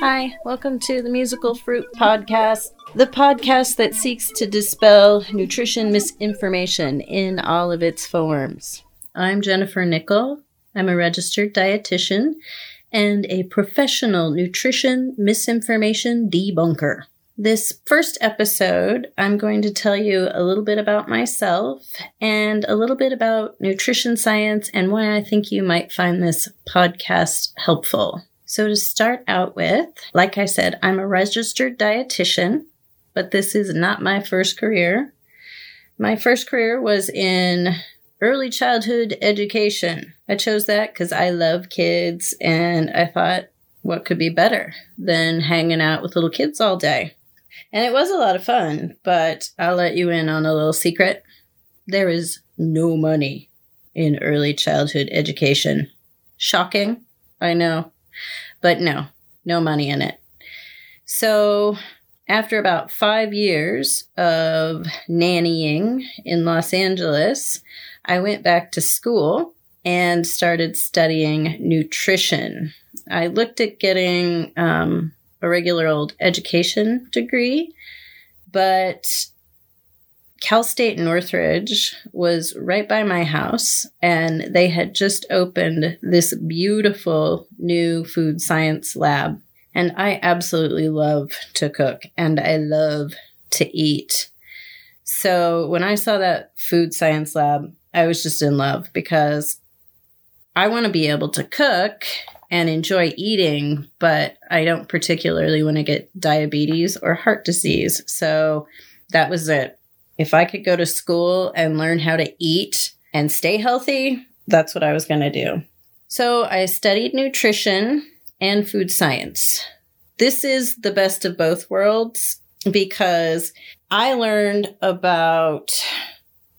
Hi, welcome to the Musical Fruit Podcast, the podcast that seeks to dispel nutrition misinformation in all of its forms. I'm Jennifer Nickell. I'm a registered dietitian and a professional nutrition misinformation debunker. This first episode, I'm going to tell you a little bit about myself and a little bit about nutrition science and why I think you might find this podcast helpful. So, to start out with, like I said, I'm a registered dietitian, but this is not my first career. My first career was in early childhood education. I chose that because I love kids and I thought, what could be better than hanging out with little kids all day? And it was a lot of fun, but I'll let you in on a little secret. There is no money in early childhood education. Shocking, I know. But no, no money in it. So, after about five years of nannying in Los Angeles, I went back to school and started studying nutrition. I looked at getting um, a regular old education degree, but Cal State Northridge was right by my house, and they had just opened this beautiful new food science lab. And I absolutely love to cook and I love to eat. So when I saw that food science lab, I was just in love because I want to be able to cook and enjoy eating, but I don't particularly want to get diabetes or heart disease. So that was it if I could go to school and learn how to eat and stay healthy, that's what I was going to do. So I studied nutrition and food science. This is the best of both worlds because I learned about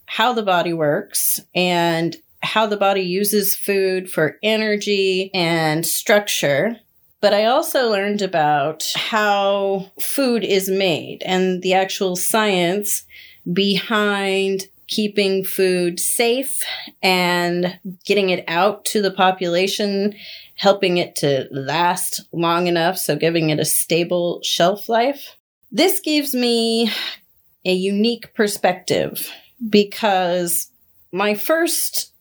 how the body works and how the body uses food for energy and structure. But I also learned about how food is made and the actual science behind keeping food safe and getting it out to the population, helping it to last long enough, so giving it a stable shelf life. This gives me a unique perspective because my first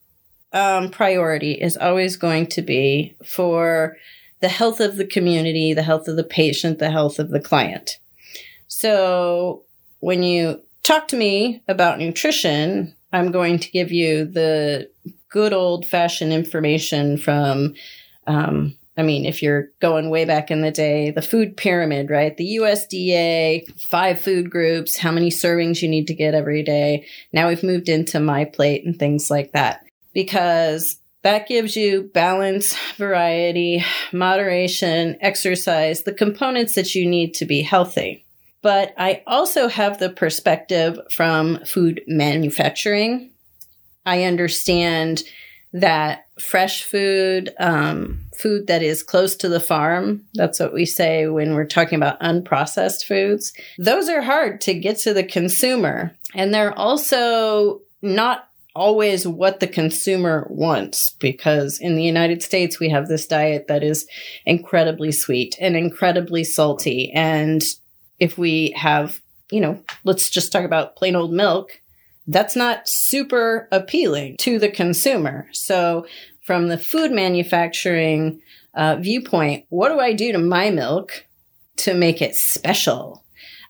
um, priority is always going to be for the health of the community, the health of the patient, the health of the client. So when you talk to me about nutrition, I'm going to give you the good old fashioned information from, um, I mean, if you're going way back in the day, the food pyramid, right? The USDA, five food groups, how many servings you need to get every day. Now we've moved into MyPlate and things like that because that gives you balance, variety, moderation, exercise, the components that you need to be healthy. But I also have the perspective from food manufacturing. I understand that fresh food, um, food that is close to the farm, that's what we say when we're talking about unprocessed foods, those are hard to get to the consumer. And they're also not always what the consumer wants because in the United States we have this diet that is incredibly sweet and incredibly salty and if we have, you know, let's just talk about plain old milk, that's not super appealing to the consumer. So, from the food manufacturing uh, viewpoint, what do I do to my milk to make it special?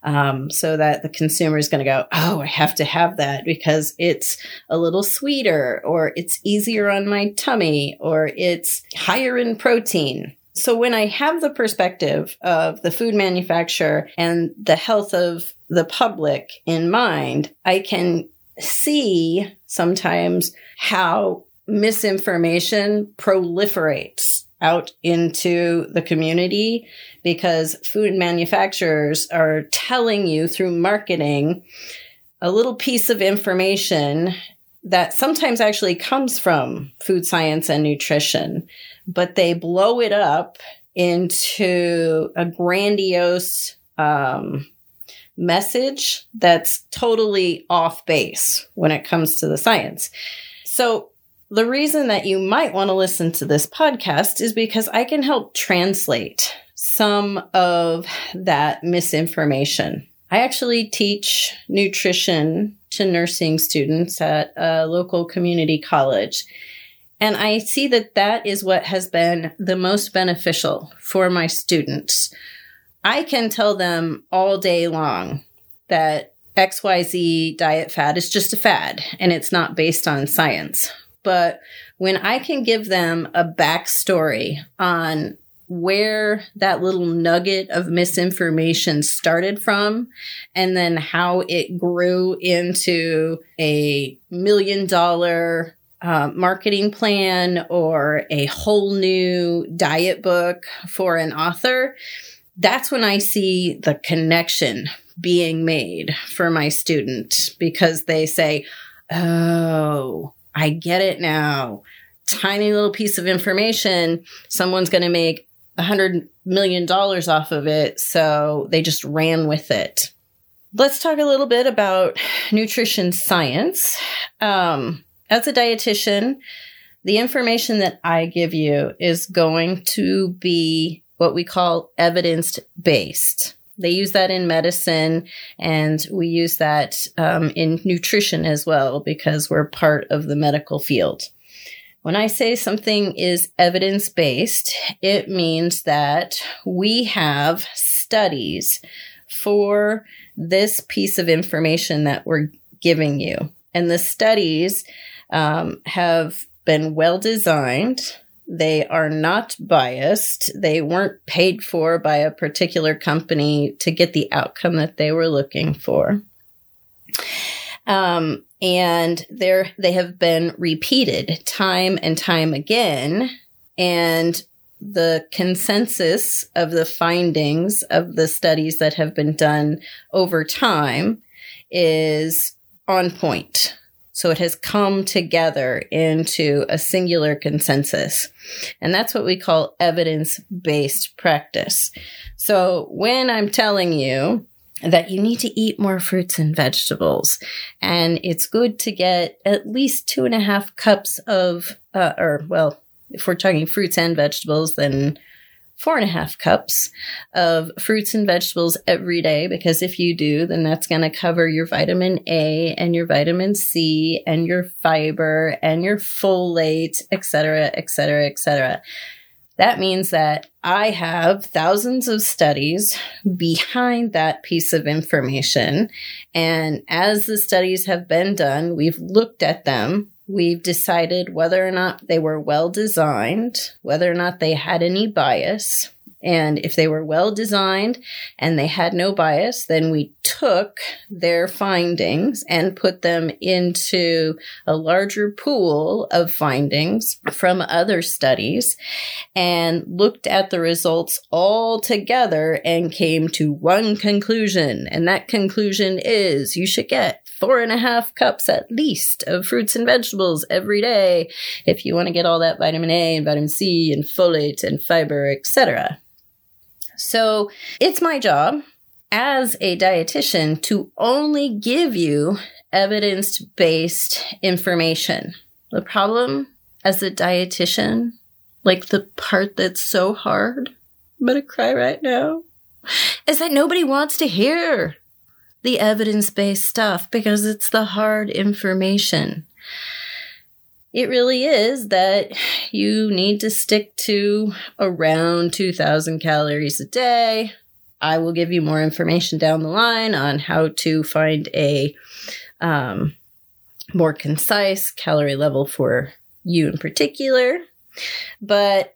Um, so that the consumer is going to go, oh, I have to have that because it's a little sweeter, or it's easier on my tummy, or it's higher in protein. So when I have the perspective of the food manufacturer and the health of the public in mind, I can see sometimes how misinformation proliferates out into the community because food manufacturers are telling you through marketing a little piece of information that sometimes actually comes from food science and nutrition but they blow it up into a grandiose um, message that's totally off base when it comes to the science. So the reason that you might want to listen to this podcast is because I can help translate some of that misinformation. I actually teach nutrition to nursing students at a local community college. And I see that that is what has been the most beneficial for my students. I can tell them all day long that XYZ diet fad is just a fad and it's not based on science. But when I can give them a backstory on where that little nugget of misinformation started from and then how it grew into a million dollar uh, marketing plan or a whole new diet book for an author, that's when I see the connection being made for my student because they say, Oh, I get it now. Tiny little piece of information. Someone's going to make a hundred million dollars off of it. So they just ran with it. Let's talk a little bit about nutrition science. Um, as a dietitian, the information that I give you is going to be what we call evidence based. They use that in medicine, and we use that um, in nutrition as well because we're part of the medical field. When I say something is evidence based, it means that we have studies for this piece of information that we're giving you. And the studies um, have been well designed. They are not biased. They weren't paid for by a particular company to get the outcome that they were looking for. Um, and they they have been repeated time and time again. And the consensus of the findings of the studies that have been done over time is on point. So it has come together into a singular consensus. And that's what we call evidence based practice. So when I'm telling you that you need to eat more fruits and vegetables, and it's good to get at least two and a half cups of, uh, or well, if we're talking fruits and vegetables, then four and a half cups of fruits and vegetables every day because if you do, then that's going to cover your vitamin A and your vitamin C and your fiber and your folate, et cetera, et cetera, et cetera. That means that I have thousands of studies behind that piece of information. And as the studies have been done, we've looked at them We've decided whether or not they were well designed, whether or not they had any bias. And if they were well designed and they had no bias, then we took their findings and put them into a larger pool of findings from other studies and looked at the results all together and came to one conclusion. And that conclusion is you should get four and a half cups at least of fruits and vegetables every day if you want to get all that vitamin A and vitamin C and folate and fiber, etc. So it's my job as a dietitian to only give you evidence based information. The problem as a dietitian, like the part that's so hard, but I'm gonna cry right now, is that nobody wants to hear the evidence based stuff because it's the hard information. It really is that you need to stick to around 2,000 calories a day. I will give you more information down the line on how to find a um, more concise calorie level for you in particular. But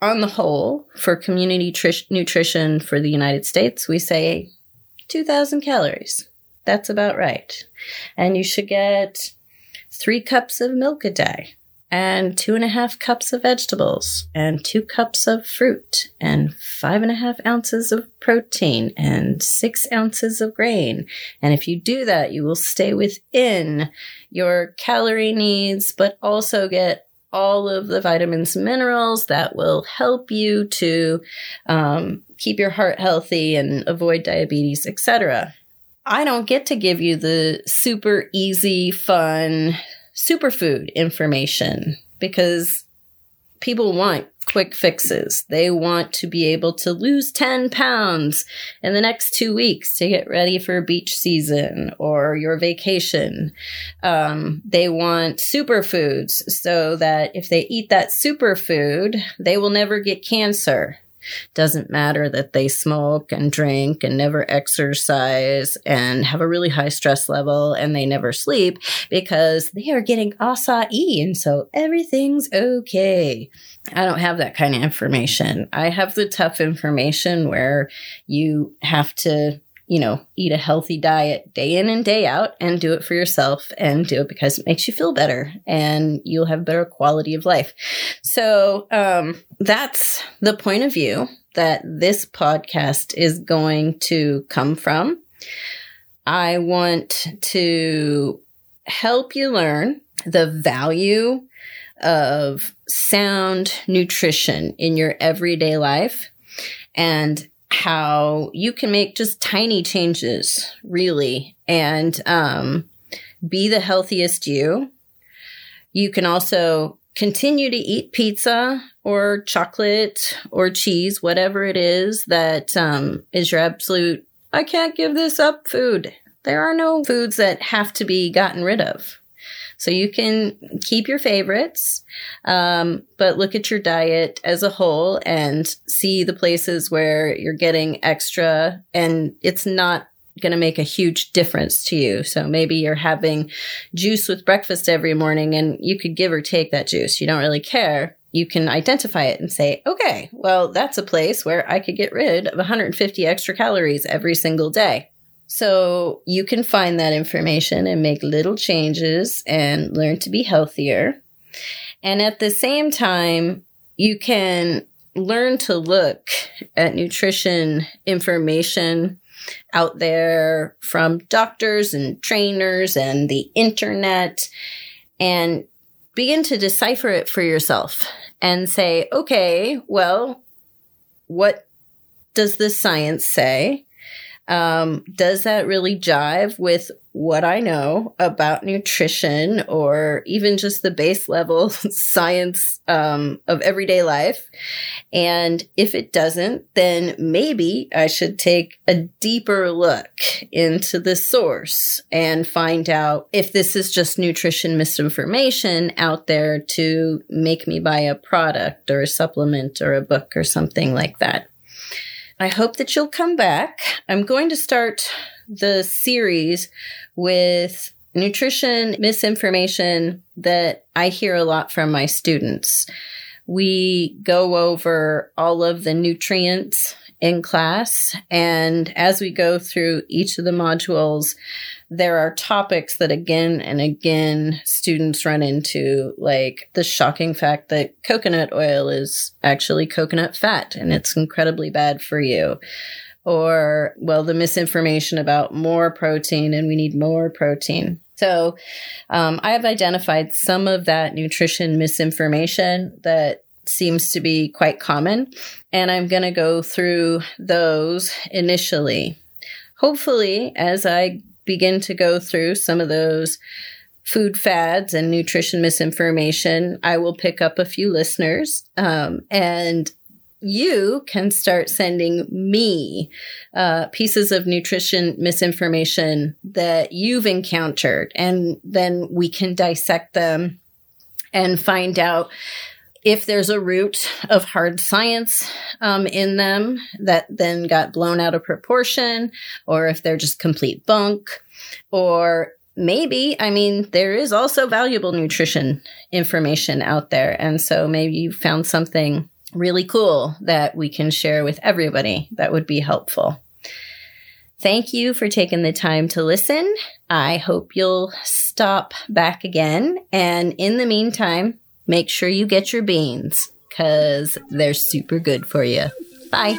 on the whole, for community tr- nutrition for the United States, we say 2,000 calories. That's about right. And you should get three cups of milk a day and two and a half cups of vegetables and two cups of fruit and five and a half ounces of protein and six ounces of grain. And if you do that, you will stay within your calorie needs, but also get all of the vitamins and minerals that will help you to um, keep your heart healthy and avoid diabetes, etc. I don't get to give you the super easy, fun superfood information because people want quick fixes. They want to be able to lose 10 pounds in the next two weeks to get ready for beach season or your vacation. Um, they want superfoods so that if they eat that superfood, they will never get cancer. Doesn't matter that they smoke and drink and never exercise and have a really high stress level and they never sleep because they are getting acai and so everything's okay. I don't have that kind of information. I have the tough information where you have to you know, eat a healthy diet day in and day out and do it for yourself and do it because it makes you feel better and you'll have better quality of life. So, um, that's the point of view that this podcast is going to come from. I want to help you learn the value of sound nutrition in your everyday life and how you can make just tiny changes, really, and um, be the healthiest you. You can also continue to eat pizza or chocolate or cheese, whatever it is that um, is your absolute, I can't give this up food. There are no foods that have to be gotten rid of. So you can keep your favorites, um, but look at your diet as a whole and see the places where you're getting extra and it's not going to make a huge difference to you. So maybe you're having juice with breakfast every morning and you could give or take that juice. You don't really care. You can identify it and say, okay, well, that's a place where I could get rid of 150 extra calories every single day. So you can find that information and make little changes and learn to be healthier. And at the same time, you can learn to look at nutrition information out there from doctors and trainers and the internet and begin to decipher it for yourself and say, okay, well, what does the science say? Um, does that really jive with what I know about nutrition or even just the base level science um, of everyday life? And if it doesn't, then maybe I should take a deeper look into the source and find out if this is just nutrition misinformation out there to make me buy a product or a supplement or a book or something like that. I hope that you'll come back. I'm going to start the series with nutrition misinformation that I hear a lot from my students. We go over all of the nutrients in class, and as we go through each of the modules, there are topics that again and again students run into, like the shocking fact that coconut oil is actually coconut fat and it's incredibly bad for you. Or, well, the misinformation about more protein and we need more protein. So, um, I have identified some of that nutrition misinformation that seems to be quite common, and I'm going to go through those initially. Hopefully, as I begin to go through some of those food fads and nutrition misinformation, I will pick up a few listeners um, and you can start sending me uh, pieces of nutrition misinformation that you've encountered, and then we can dissect them and find out if there's a root of hard science um, in them that then got blown out of proportion, or if they're just complete bunk, or maybe, I mean, there is also valuable nutrition information out there. And so maybe you found something really cool that we can share with everybody that would be helpful. Thank you for taking the time to listen. I hope you'll stop back again. And in the meantime, make sure you get your beans because they're super good for you. Bye.